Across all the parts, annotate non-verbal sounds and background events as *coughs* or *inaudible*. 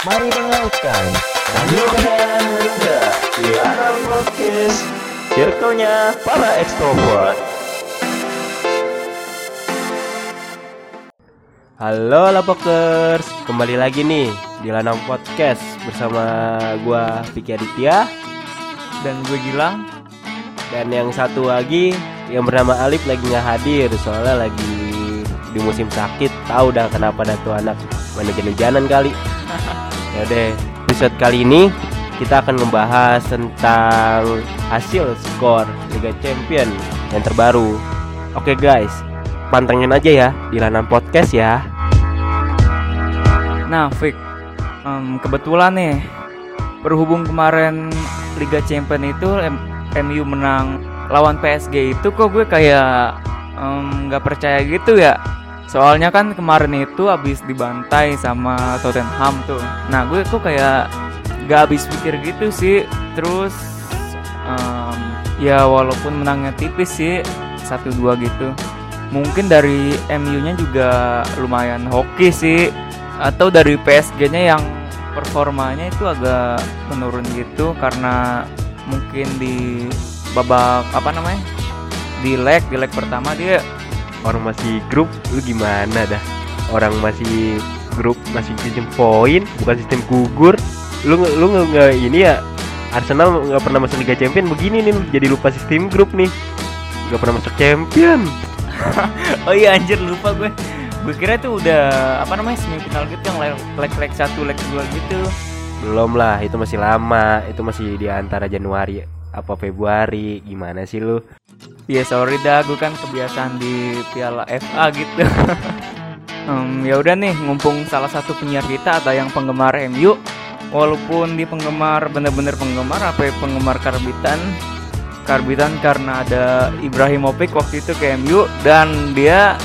Mari dengarkan. Bukan Muda di Anak Podcast Circle-nya para ekstrovert. Halo Lapokers, kembali lagi nih di Lanang Podcast bersama gua Vicky Aditya. Dan gue Gilang. Dan yang satu lagi yang bernama Alif lagi nggak hadir soalnya lagi di musim sakit. Tahu dah kenapa dah tuh anak. Mana hujanan kali. Ya deh, episode kali ini kita akan membahas tentang hasil skor Liga Champion yang terbaru. Oke guys, pantengin aja ya di Lanang Podcast ya. Nah Fik em, Kebetulan nih Berhubung kemarin Liga Champion itu M- MU menang lawan PSG itu kok gue kayak nggak percaya gitu ya Soalnya kan kemarin itu habis dibantai sama Tottenham tuh. Nah gue kok kayak gak habis pikir gitu sih. Terus em, ya walaupun menangnya tipis sih 1-2 gitu. Mungkin dari MU-nya juga lumayan hoki sih. Atau dari PSG-nya yang performanya itu agak menurun gitu karena mungkin di babak apa namanya di leg di leg pertama dia orang masih grup lu gimana dah? Orang masih grup masih sistem poin bukan sistem gugur. Lu lu nge- ini ya Arsenal nggak pernah masuk Liga Champion begini nih jadi lupa sistem grup nih. Nggak pernah masuk Champion. *laughs* Oh iya anjir lupa gue. Gue kira itu udah apa namanya semifinal gitu yang leg, leg satu leg dua gitu. Belum lah itu masih lama itu masih di antara Januari apa Februari gimana sih lu ya sorry dah gue kan kebiasaan di Piala FA gitu. *laughs* Em, ya udah nih ngumpung salah satu penyiar kita atau yang penggemar MU walaupun di penggemar bener-bener penggemar apa ya, penggemar karbitan karbitan karena ada Ibrahimovic waktu itu ke MU dan dia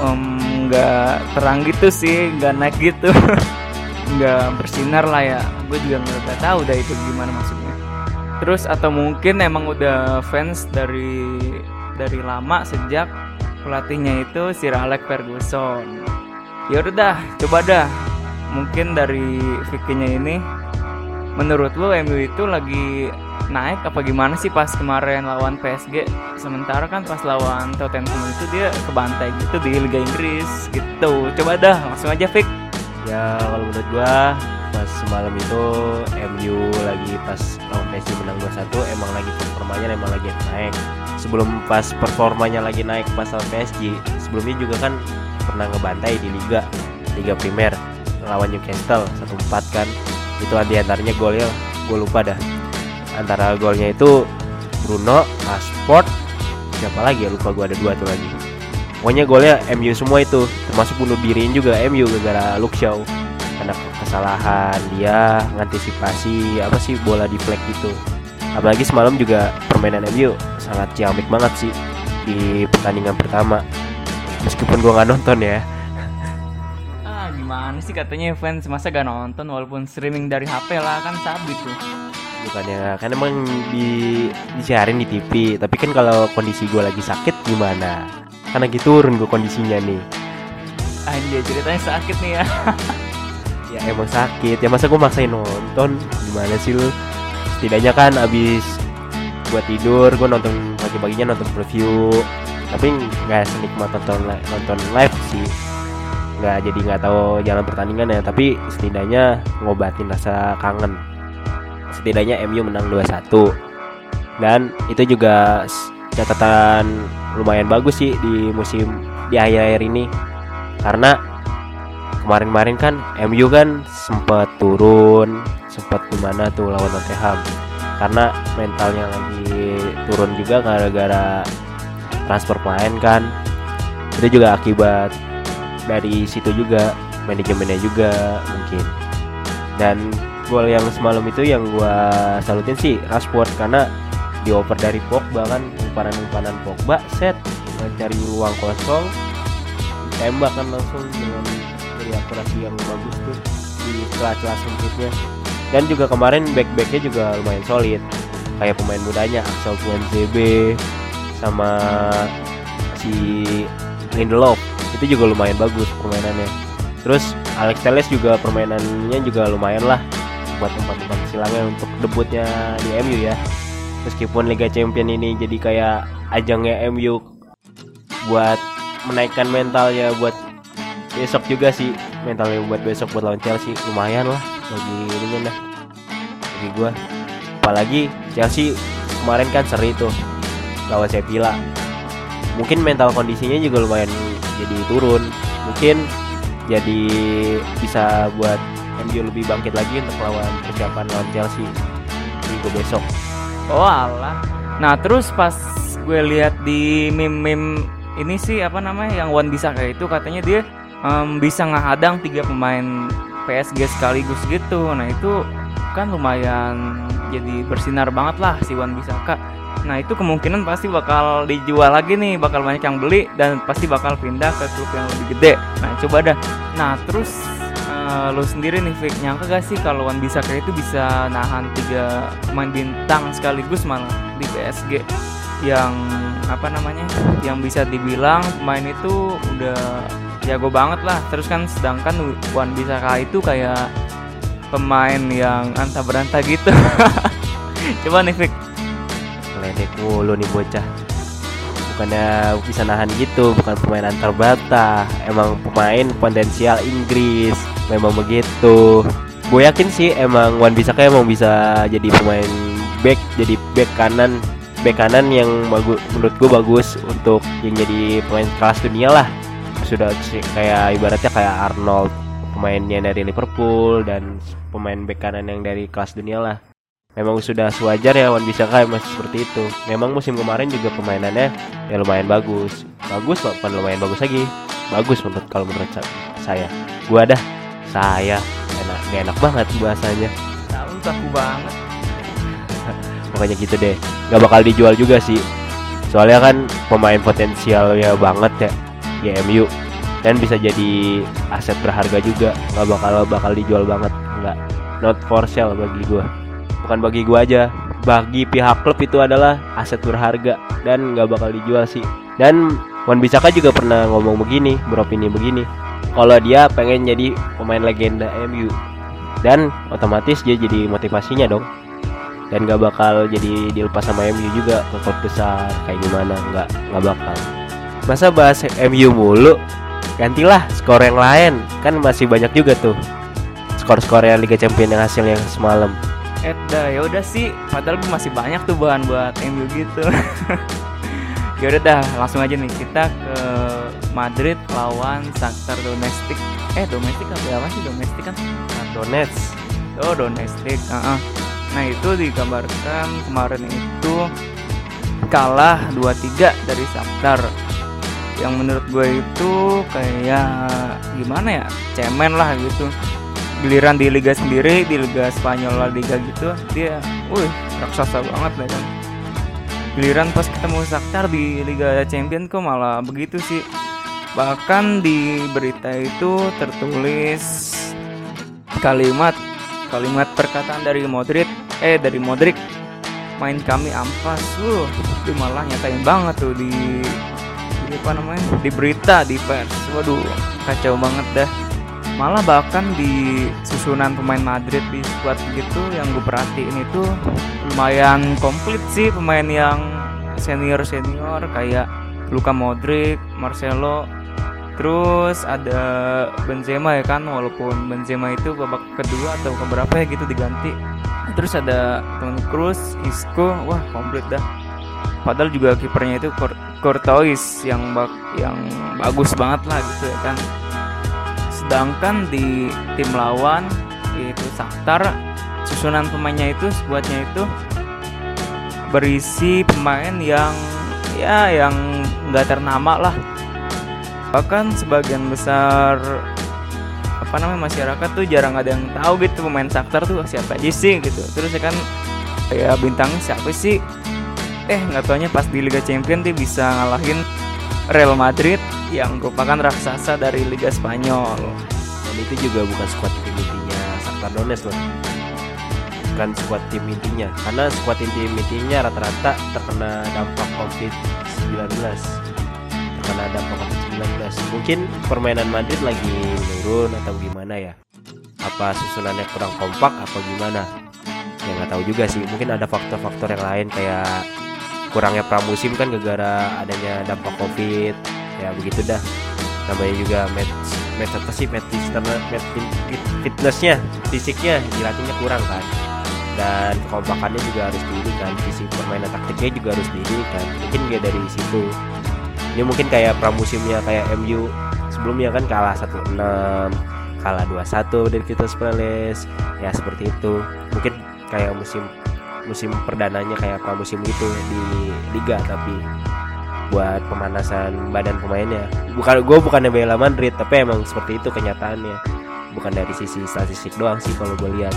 nggak terang gitu sih nggak naik gitu. *laughs* Nggak bersinar lah ya gue juga nggak tahu dah itu gimana maksudnya terus atau mungkin emang udah fans dari dari lama sejak pelatihnya itu Sir Alex Ferguson. Ya udah dah coba dah. Mungkin dari Vicky-nya ini menurut lo MU itu lagi naik apa gimana sih pas kemarin lawan PSG sementara kan pas lawan Tottenham itu dia kebantai gitu di Liga Inggris gitu. Coba dah langsung aja Vic. Ya kalau menurut gua pas semalam itu MU lagi pas lawan PSG menang 2-1 emang lagi performanya emang lagi naik. Sebelum pas performanya lagi naik pas lawan PSG sebelumnya juga kan pernah ngebantai di Liga Liga Primer lawan Newcastle 1-4 kan. Itu antaranya golnya gue lupa dah. Antara golnya itu Bruno, Rashford siapa lagi ya? Lupa gue ada dua tuh lagi. Pokoknya golnya MU semua itu termasuk bunuh diriin juga MU gara-gara Luke Shaw kesalahan dia ngantisipasi apa sih bola di flag gitu apalagi semalam juga permainan MU sangat ciamik banget sih di pertandingan pertama. Meskipun gua nggak nonton ya. Ah gimana sih katanya fans? Masa gak nonton walaupun streaming dari HP lah kan sabit tuh. Bukannya kan emang di disiarin di TV tapi kan kalau kondisi gua lagi sakit gimana? Kan lagi turun gue kondisinya nih. Anjir ceritanya sakit nih ya *laughs* ya emang sakit. Ya masa gue maksain nonton? Gimana sih lu? Setidaknya kan abis gue tidur gue nonton pagi-paginya nonton preview. Tapi nggak senikmat nonton nonton live sih. Nggak jadi nggak tahu jalan pertandingan ya tapi setidaknya ngobatin rasa kangen. Setidaknya MU menang 2-1 dan itu juga catatan lumayan bagus sih di musim di akhir-akhir ini. Karena kemarin-kemarin kan MU kan sempat turun sempat gimana tuh lawan Tottenham. Karena mentalnya lagi turun juga gara-gara transfer pemain kan. Itu juga akibat dari situ juga manajemennya juga mungkin. Dan gol yang semalam itu yang gua salutin sih Rashford karena dioper dari Pogba kan umpanan-umpanan Pogba set cari ruang kosong tembak kan langsung dengan akurasi yang bagus tuh di celah-celah sempitnya dan juga kemarin back-backnya juga lumayan solid. Kayak pemain mudanya Axel Tuanzebe sama si Lindelof. Itu juga lumayan bagus permainannya. Terus Alex Telles juga permainannya juga lumayan lah buat tempat-tempat silangnya untuk debutnya di MU ya. Meskipun Liga Champion ini jadi kayak ajangnya MU buat menaikkan mentalnya buat besok juga sih mentalnya buat besok buat lawan Chelsea lumayan lah bagi ini dah bagi gua. Apalagi Chelsea kemarin kan seri tuh lawan Sevilla. Mungkin mental kondisinya juga lumayan jadi turun. Mungkin jadi bisa buat MU lebih bangkit lagi untuk lawan persiapan lawan Chelsea minggu besok. Oh alah. Nah terus pas gue lihat di meme-meme ini sih apa namanya yang Wan bisa kayak itu katanya dia em, bisa ngehadang tiga pemain PSG sekaligus gitu. Nah itu kan lumayan jadi bersinar banget lah si Wan Bisaka. Nah itu kemungkinan pasti bakal dijual lagi nih, bakal banyak yang beli dan pasti bakal pindah ke klub yang lebih gede. Nah coba dah. Nah terus eh, lu sendiri nih Fik, nyangka gak sih kalau Wan Bisaka itu bisa nahan tiga pemain bintang sekaligus malah di PSG yang apa namanya yang bisa dibilang pemain itu udah jago banget lah. Terus kan sedangkan Wan Bisaka itu kayak pemain yang antah berantah gitu. *laughs* Coba nih Fik. Ledek mulu nih bocah. Bukannya bisa nahan gitu Bukan pemain antar bata Emang pemain potensial Inggris Memang begitu. Gue yakin sih emang Wan Bisaka emang bisa jadi pemain back Jadi back kanan Back kanan yang bagus menurut gue bagus Untuk yang jadi pemain kelas dunia lah Sudah sih kayak ibaratnya kayak Arnold Pemainnya dari Liverpool Dan pemain back kanan yang dari kelas dunia lah Memang sudah sewajar ya Wan Bisaka emang seperti itu. Memang musim kemarin juga permainannya ya lumayan bagus. Bagus kok, bukan lumayan bagus lagi. Bagus menurut kalau menurut sa- saya. Gua dah saya enak gak enak banget bahasanya. tahu kaku banget *laughs* Makanya gitu deh. Gak bakal dijual juga sih. Soalnya kan pemain potensialnya banget ya di MU dan bisa jadi aset berharga juga. Gak bakal bakal dijual banget. Nggak not for sale bagi gua. bukan bagi gua aja. Bagi pihak klub itu adalah aset berharga. Dan nggak bakal dijual sih. Dan Wan Bisaka juga pernah ngomong begini beropini begini. Kalau dia pengen jadi pemain legenda MU dan otomatis dia jadi motivasinya dong. Dan nggak bakal jadi dilepas sama MU juga ke klub besar. Kayak gimana? Nggak nggak bakal masa bahas MU mulu gantilah skor yang lain kan masih banyak juga tuh skor-skor yang Liga Champions yang hasilnya semalam Eh dah ya udah sih, padahal gue masih banyak tuh bahan buat MU gitu. *laughs* ya udah dah, langsung aja nih kita ke Madrid lawan Shakhtar Donetsk. Eh domestik apa apa sih domestik kan? Donetsk Oh domestik. ah, ah. Nah itu digambarkan kemarin itu kalah 2-3 dari Shakhtar. Yang menurut gue itu kayak gimana ya? Cemen lah gitu giliran di liga sendiri di liga Spanyol La Liga gitu dia wih raksasa banget lah kan giliran pas ketemu Shakhtar di Liga Champion kok malah begitu sih bahkan di berita itu tertulis kalimat kalimat perkataan dari Modric eh dari Modric main kami ampas wuh dia malah nyatain banget tuh di, di apa namanya? Di berita di pers. Waduh kacau banget dah. Malah bahkan di susunan pemain Madrid di squad gitu yang gue perhatiin itu lumayan komplit sih pemain yang senior senior kayak Luka Modric, Marcelo, terus ada Benzema ya kan walaupun Benzema itu babak kedua atau keberapa ya gitu diganti. Terus ada Toni Kroos, Isco, wah komplit dah. Padahal juga kipernya itu Courtois yang bak yang bagus banget lah gitu ya kan. Sedangkan di tim lawan yaitu Shakhtar susunan pemainnya itu skuadnya itu berisi pemain yang ya yang nggak ternama lah. Bahkan sebagian besar apa namanya masyarakat tuh jarang ada yang tahu gitu pemain Shakhtar tuh siapa aja sih gitu. Terus ya kan ya bintangnya siapa sih eh nggak taunya pas di Liga Champions dia bisa ngalahin Real Madrid yang merupakan raksasa dari Liga Spanyol. Dan itu juga bukan squad tim intinya Shakhtar Donetsk loh. Bukan squad tim intinya karena squad tim intinya rata-rata terkena dampak covid 19 terkena dampak covid 19 mungkin permainan Madrid lagi menurun atau gimana ya? Apa susunannya kurang kompak apa gimana? Ya nggak tahu juga sih. Mungkin ada faktor-faktor yang lain kayak kurangnya pramusim kan gara-gara adanya dampak covid. Ya begitu dah. Namanya juga match match apa sih? Match match fit- fitnessnya fisiknya dilatihnya kurang kan. Dan kekompakannya juga harus diiri kan. Visi permainan taktiknya juga harus diiri kan. Mungkin dia dari situ. Ini mungkin kayak pramusimnya kayak MU sebelumnya kan kalah 1-6 kalah 2-1 dari Crystal Palace. Ya seperti itu. Mungkin kayak musim musim perdananya kayak pramusim gitu di liga tapi buat pemanasan badan pemainnya bukan gue bukannya bela Madrid tapi emang seperti itu kenyataannya bukan dari sisi statistik doang sih kalau gue lihat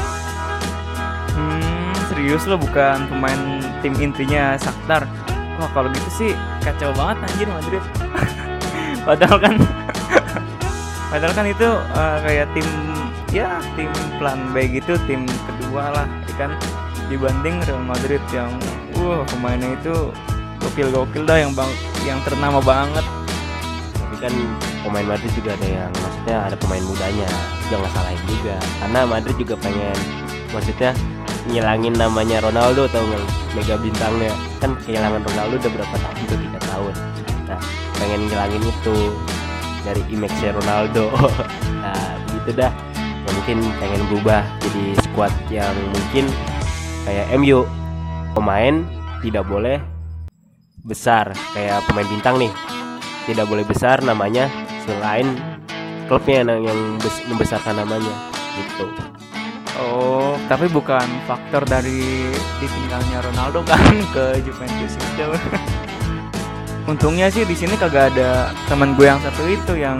Hmm, serius lo bukan pemain tim intinya Shakhtar. Wah, kalau gitu sih kacau banget anjir Madrid. *laughs* padahal kan *laughs* padahal kan itu eh, kayak tim ya tim plan B gitu, tim kedua lah, ya kan dibanding Real Madrid yang wah pemainnya itu gokil-gokil dah yang bang yang ternama banget. tapi kan pemain Madrid juga ada yang maksudnya ada pemain mudanya jangan salahin juga. Karena Madrid juga pengen maksudnya ngilangin namanya Ronaldo atau mega bintangnya. Kan kehilangan Ronaldo udah berapa tahun? Tuh tiga tahun. Nah pengen ngilangin itu dari image Ronaldo. *laughs* Nah begitu dah. Mungkin pengen berubah jadi squad yang mungkin kayak MU pemain tidak boleh besar. Kayak pemain bintang nih. Tidak boleh besar namanya. Selain klubnya yang, yang bes- membesarkan namanya. Gitu. Oh, tapi bukan faktor dari ditinggalnya Ronaldo kan *laughs* ke Juventus itu. *laughs* Untungnya sih di sini kagak ada teman gue yang satu itu yang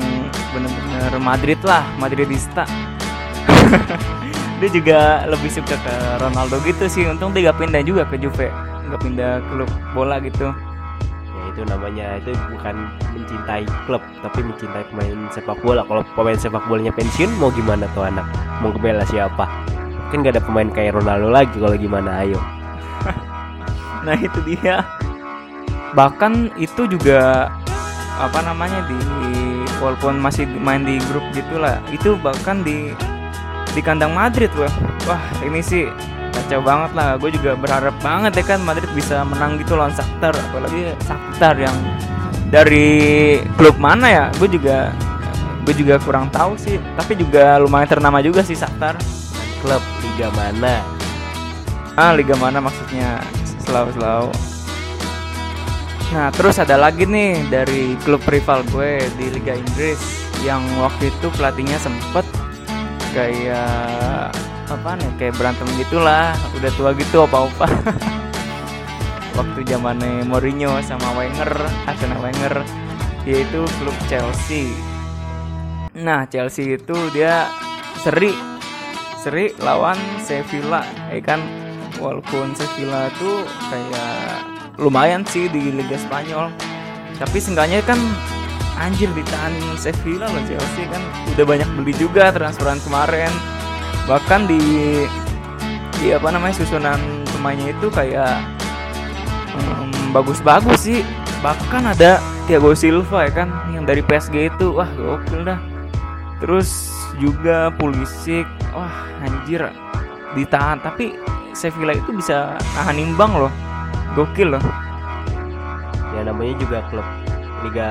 bener-bener Madrid lah, Madridista. *laughs* dia juga lebih suka ke Ronaldo gitu sih. Untung dia gak pindah juga ke Juve, gak pindah klub bola gitu. ya itu namanya itu bukan mencintai klub tapi mencintai pemain sepak bola kalau pemain sepak bolanya pensiun mau gimana tuh anak mau kebela siapa kan gak ada pemain kayak Ronaldo lagi kalau gimana ayo *laughs* Nah itu dia. Bahkan itu juga apa namanya di walaupun masih main di grup gitulah itu bahkan di di kandang Madrid wah wah ini sih kacau banget lah. Gue juga berharap banget ya kan Madrid bisa menang gitu lawan Shakhtar apalagi Shakhtar yang dari klub mana ya? Gue juga gue juga kurang tahu sih. Tapi juga lumayan ternama juga sih Shakhtar. Klub liga mana? Ah, liga mana maksudnya? Selalu-selalu. Nah, terus ada lagi nih dari klub rival gue di Liga Inggris yang waktu itu pelatihnya sempet kayak apa nih kayak berantem gitulah. Udah tua gitu apa-apa. *laughs* Waktu zamannya Mourinho sama Wenger Arsene Wenger yaitu klub Chelsea. Nah Chelsea itu dia seri seri lawan Sevilla ya kan? Walaupun Sevilla tuh kayak lumayan sih di Liga Spanyol. Tapi seenggaknya kan anjir ditahan Sevilla loh Chelsea kan. Udah banyak beli juga transferan kemarin. Bahkan di di apa namanya susunan pemainnya itu kayak em, bagus-bagus sih. Bahkan ada Thiago Silva ya kan yang dari PSG itu. Wah gokil dah. Terus juga Pulisic. Wah anjir ditahan. Tapi Sevilla itu bisa nahan imbang loh. Gokil loh. Ya namanya juga klub liga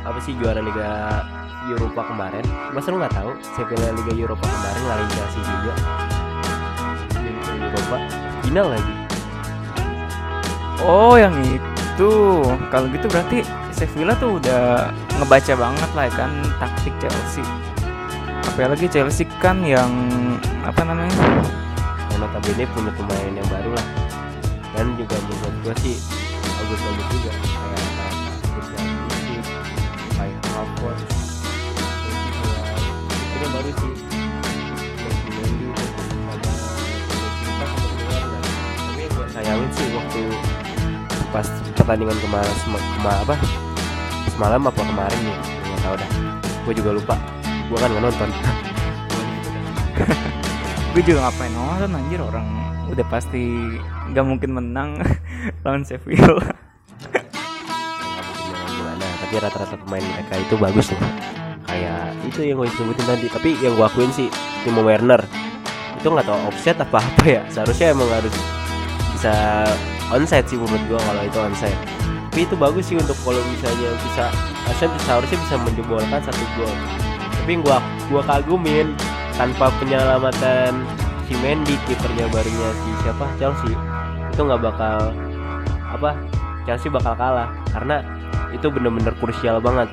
apa sih juara liga Eropa kemarin? Masa lu nggak tahu? Sevilla liga Eropa kemarin ngalahin Chelsea juga. Liga Eropa. Final lagi. Oh yang itu. Kalau gitu berarti Sevilla tuh udah ngebaca banget lah ya kan taktik Chelsea. Apalagi Chelsea kan yang apa namanya? Yang notabene punya pemain yang baru lah. Dan juga menurut gua sih bagus-bagus juga. Kayak rata-rata Juga itu baru sih. Sayangin sih waktu pas pertandingan kemarin sema, kema- apa semalam apa kemarin ya nggak tahu dah. Gue juga lupa. Gue kan nggak nonton. *laughs* Gue juga ngapain nonton anjir orang. Udah pasti nggak mungkin menang *laughs* lawan Sevilla tapi rata-rata pemain mereka itu bagus loh kayak itu yang gue sebutin tadi tapi yang gue akuin sih Timo Werner. Itu nggak tahu offset apa *laughs* apa ya seharusnya emang harus bisa onside sih menurut gue kalau itu onside. Tapi itu bagus sih untuk kalau misalnya bisa seharusnya bisa menjebolkan satu gol. Tapi gua gua kagumin tanpa penyelamatan si Mendy kipernya barunya si siapa? Chelsea. Itu nggak bakal apa? Chelsea bakal kalah. Karena itu bener-bener krusial banget.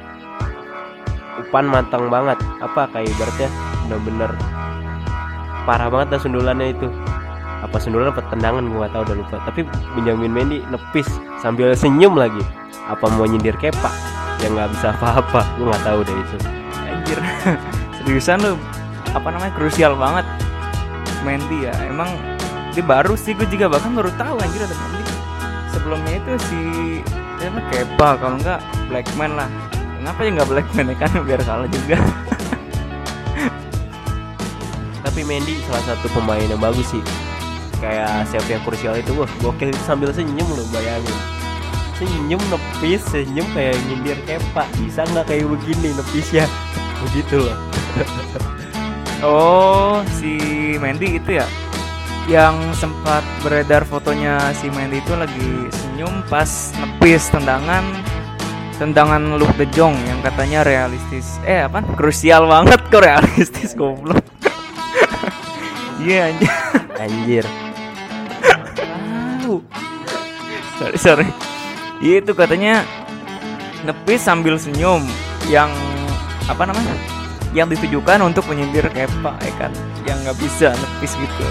Upan matang banget. Apa kayak ibaratnya? Bener-bener parah banget dah sundulannya itu. Apa sundulan apa tendangan gua gak tahu udah lupa. Tapi Benjamin Mendy nepis sambil senyum lagi. Apa mau nyindir kepa yang nggak bisa apa-apa. Gua nggak tahu deh itu. Anjir. *laughs* Seriusan lu apa namanya krusial banget. Mendy ya. Emang dia baru sih gue juga bahkan baru tahu anjir ada Mendy. Sebelumnya itu si siapa Kepa kalau enggak Blackman lah. Kenapa ya nggak Blackman ya? Kan biar kalah juga. *laughs* tapi Mendy salah satu pemain yang bagus sih. Kayak save yang krusial itu wah gokil itu sambil senyum loh bayangin. Senyum nepis senyum kayak nyindir kepa. Bisa nggak kayak begini nepisnya? *laughs* Begitu loh. *laughs* Oh, si Mendy itu ya? Yang sempat beredar fotonya si Mendy itu lagi senyum pas nepis tendangan tendangan Luke De Jong yang katanya realistis. Eh apa? Krusial banget kok realistis goblok. *laughs* Iya anjir. anjir Tahu. sorry sorry. Iya, Itu katanya nepis sambil senyum yang apa namanya? Yang ditujukan untuk menyindir Kepa ya kan, yang nggak bisa nepis gitu.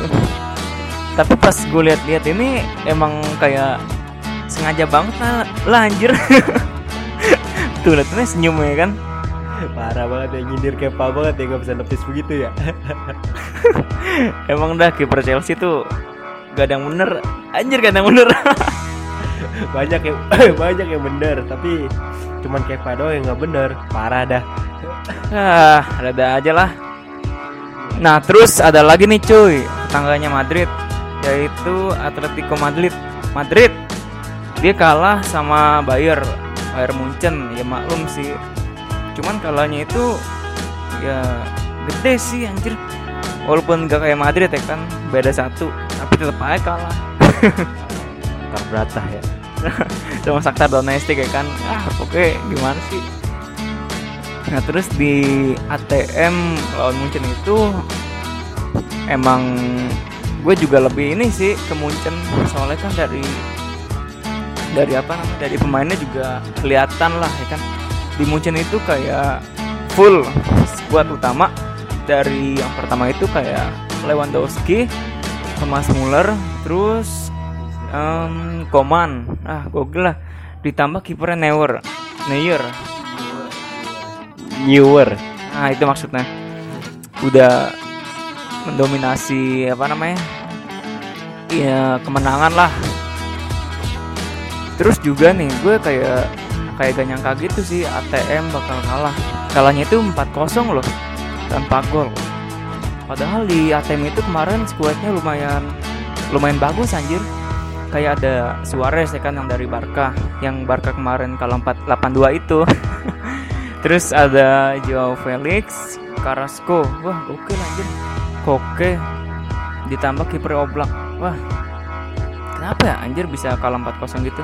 Tapi pas gue lihat-lihat ini emang kayak sengaja banget lah, lah anjir. *laughs* Tuh liatnya senyum ya kan. parah banget ya nyindir kepa banget ya nggak bisa nepis begitu ya *laughs* Emang dah kiper Chelsea tuh gak ada yang bener. Anjir gak ada yang bener. *laughs* banyak yang *coughs* banyak yang bener tapi cuman kepa doang yang nggak bener parah dah Ah, ada aja lah. Nah, terus ada lagi nih cuy, tetangganya Madrid, yaitu Atletico Madrid. Madrid, dia kalah sama Bayer, Bayer Munchen. Ya maklum sih. Cuman kalahnya itu ya gede sih anjir. Walaupun gak kayak Madrid ya kan, beda satu, tapi tetap aja kalah. *laughs* terberatah ya *laughs* sama Shakhtar Donetsk ya kan. Ah, oke, gimana sih? Nah terus di ATM lawan Munchen itu emang gue juga lebih ini sih ke Munchen soalnya kan dari dari apa namanya? Dari pemainnya juga kelihatan lah ya kan? Di Munchen itu kayak full squad utama. Dari yang pertama itu kayak Lewandowski, Thomas Muller, terus em, Koman, ah gokil lah. Ditambah kipernya Neuer, Neuer. Newer Nah itu maksudnya. Udah mendominasi apa namanya? Iya kemenangan lah. Terus juga nih gue kayak kayak gak nyangka gitu sih ATM bakal kalah. Kalahnya itu 4-0 loh tanpa gol. Padahal di ATM itu kemarin skuadnya lumayan lumayan bagus anjir. Kayak ada Suarez ya kan yang dari Barca, yang Barca kemarin kalah 4 8-2 itu. *laughs* Terus ada Joao Felix, Carrasco. Wah, oke anjir. Koke ditambah kiper Oblak. Wah. Kenapa ya anjir bisa kalah 4-0 gitu?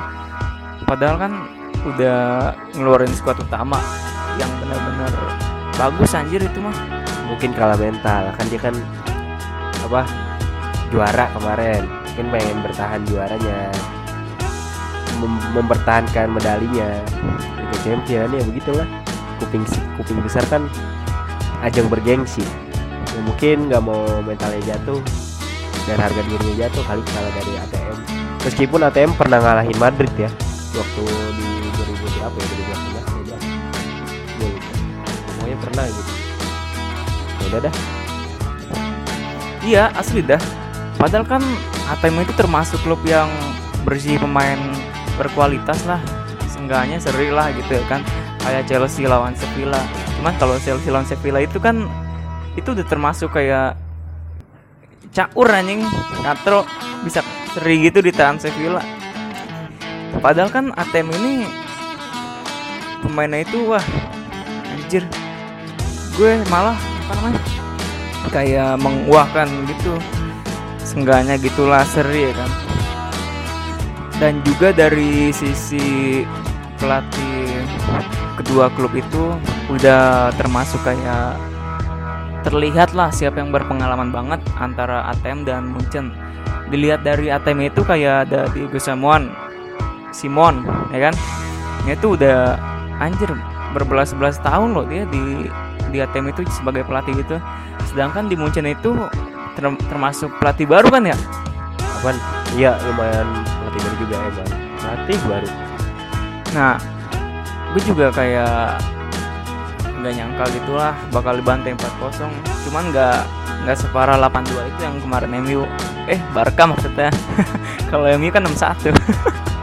Padahal kan udah ngeluarin skuad utama yang benar-benar bagus anjir itu mah. mungkin kalah mental kan dia kan apa juara kemarin. Mungkin pengen bertahan juaranya. Mem- mempertahankan medalinya. Liga Champion ya begitulah. Kuping kuping besar kan ajang bergengsi. Ya, mungkin nggak mau mentalnya jatuh dan harga dirinya jatuh kali kalah dari ATM meskipun ATM pernah ngalahin Madrid ya waktu di 2000 berapa ya 2018 ya Gue lupa. pokoknya pernah gitu ya udah dah Iya, asli dah. Padahal kan ATM itu termasuk klub yang bersih pemain berkualitas lah. Seenggaknya seri lah gitu ya kan. Kayak Chelsea lawan Sevilla. Cuman kalau Chelsea lawan Sevilla itu kan itu udah termasuk kayak caur anjing katro bisa seri gitu di tangan Sevilla. Padahal kan ATM ini pemainnya itu wah anjir. Gue malah apa namanya kayak menguahkan gitu. Seenggaknya gitulah seri ya kan. Dan juga dari sisi pelatih kedua klub itu udah termasuk kayak terlihat lah siapa yang berpengalaman banget antara ATM dan Munchen dilihat dari ATM itu kayak ada Diego Samuan Simon ya kan dia tuh udah anjir berbelas-belas tahun loh dia di di ATM itu sebagai pelatih gitu sedangkan di Munchen itu ter- termasuk pelatih baru kan ya Apaan? Iya lumayan pelatih baru juga ya bang. Pelatih baru. nah gue juga kayak nggak nyangka gitulah bakal dibantai 4-0 cuman nggak nggak separah 8-2 itu yang kemarin MU eh Barca maksudnya *laughs* kalau MU kan 6-1 *laughs*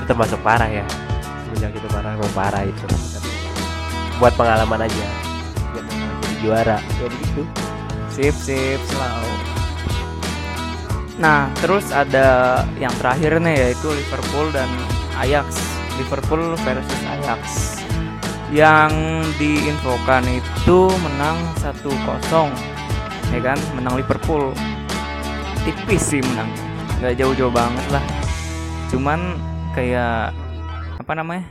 Itu termasuk parah ya. Semenjak itu parah mau parah itu. Buat pengalaman aja. Biar jadi juara. Ya begitu. Sip, sip, selalu. Nah, terus ada yang terakhir nih yaitu Liverpool dan Ajax. Liverpool versus Ajax. Yang diinfokan itu menang 1-0. Ya kan? Menang Liverpool. Tipis sih menang. Gak jauh-jauh banget lah. Cuman kayak apa namanya?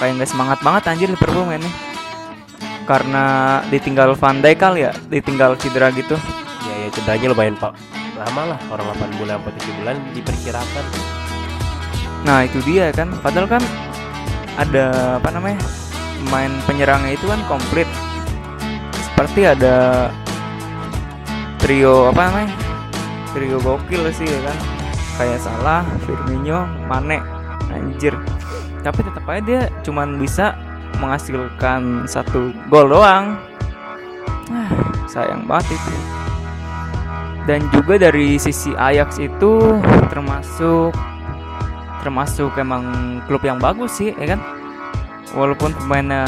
Kayak nggak semangat banget anjir Liverpool mainnya. Karena ditinggal Van Dijk kali ya, ditinggal cedera gitu. Ya ya cederanya lumayan pak. Lama lah orang 8 bulan atau 7 bulan diperkirakan. Nah itu dia kan, padahal kan ada apa namanya pemain penyerangnya itu kan komplit. Seperti ada trio apa namanya trio gokil sih ya kan, kayak Salah, Firmino, Mane, anjir. Tapi tetap aja dia cuman bisa menghasilkan satu gol doang. Ah, sayang banget itu. Dan juga dari sisi Ajax itu termasuk termasuk emang klub yang bagus sih ya kan walaupun pemainnya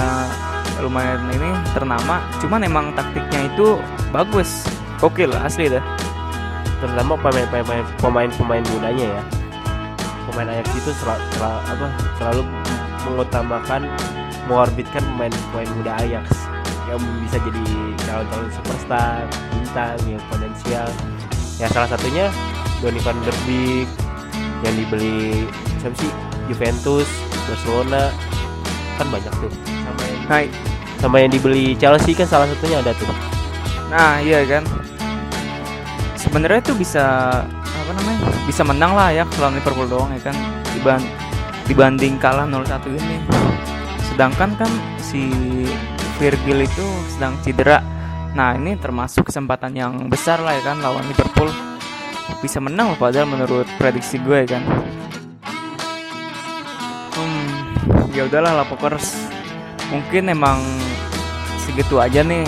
lumayan ini ternama cuman emang taktiknya itu bagus gokil asli dah Terutama pemain-pemain pemain-pemain mudanya ya. Pemain Ajax itu selalu, apa, selalu mengutamakan mengorbitkan pemain-pemain muda Ajax yang bisa jadi calon-calon superstar, bintang yang potensial. Ya salah satunya Donny van der Beek yang dibeli siapa sih Juventus, Barcelona kan banyak tuh. Sama yang, nah, sama yang dibeli Chelsea kan salah satunya ada tuh. nah iya kan sebenarnya tuh bisa apa namanya bisa menang lah ya lawan Liverpool doang ya kan. Diban dibanding kalah 0-1 ini. Sedangkan kan si Virgil itu sedang cedera. Nah ini termasuk kesempatan yang besar lah ya kan lawan Liverpool. Bisa menang loh padahal menurut prediksi gue ya kan. Hmm ya udahlah lah pokoknya. Mungkin emang segitu aja nih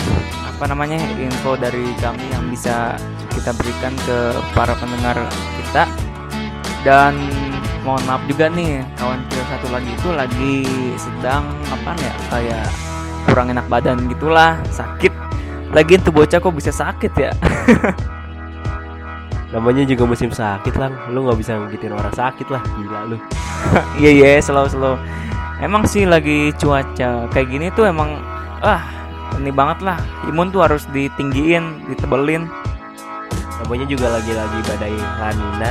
apa namanya info dari kami yang bisa kita berikan ke para pendengar kita. Dan mohon maaf juga nih kawan kita satu lagi itu lagi sedang apa ya kayak kurang enak badan gitulah sakit. Lagi tuh bocah kok bisa sakit ya? *laughs* Namanya juga musim sakit lah, lu nggak bisa ngigitin orang sakit lah, gila lu. *laughs* iya iya slow slow. Emang sih lagi cuaca kayak gini tuh emang ah ini banget lah imun tuh harus ditinggiin ditebelin Namanya juga lagi-lagi badai lanina.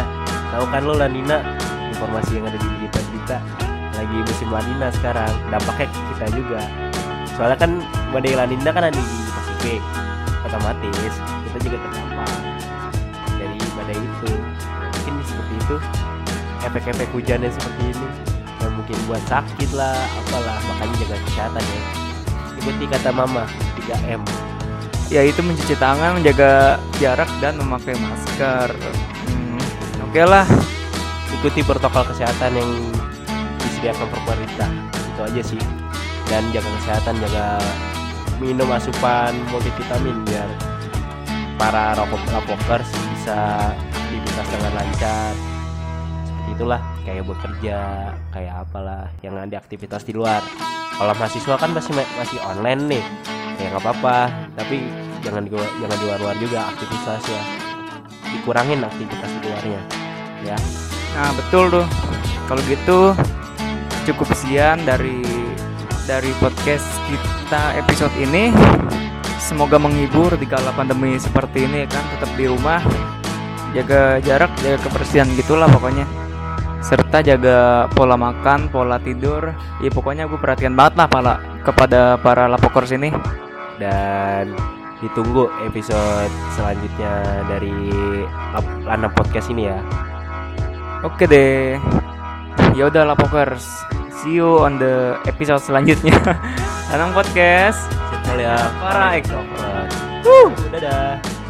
Tahu kan lo lanina? Informasi yang ada di berita-berita lagi musim lanina sekarang. Dampaknya kita juga. Soalnya kan badai lanina kan ada di Pasifik. Otomatis kita juga terdampak dari badai itu. Mungkin seperti itu efek-efek hujannya seperti ini yang mungkin buat sakit lah apalah makanya jaga kesehatan ya ikuti kata mama 3M yaitu mencuci tangan, menjaga jarak dan memakai masker. Hmm, Oke lah, ikuti protokol kesehatan yang disediakan pemerintah. Itu aja sih. Dan jaga kesehatan jaga minum asupan multivitamin biar para rokok rokokers bisa aktivitas dengan lancar. Seperti itulah kayak bekerja kayak apalah yang ada aktivitas di luar kalau mahasiswa kan masih masih online nih ya nggak apa-apa tapi jangan jangan di luar-luar juga aktivitasnya dikurangin aktivitas di luarnya ya nah betul tuh. Kalau gitu cukup sekian dari dari podcast kita episode ini. Semoga menghibur di kala pandemi seperti ini kan tetap di rumah, jaga jarak, jaga kebersihan gitulah pokoknya. Serta jaga pola makan, pola tidur. Ya pokoknya gue perhatian banget lah pala kepada para lapokers ini. dan ditunggu episode selanjutnya dari Lana Podcast ini ya. Oke deh. Ya udah lapokers. See you on the episode selanjutnya. *laughs* Tanam podcast. Sit ya Para extrovert. Dadah.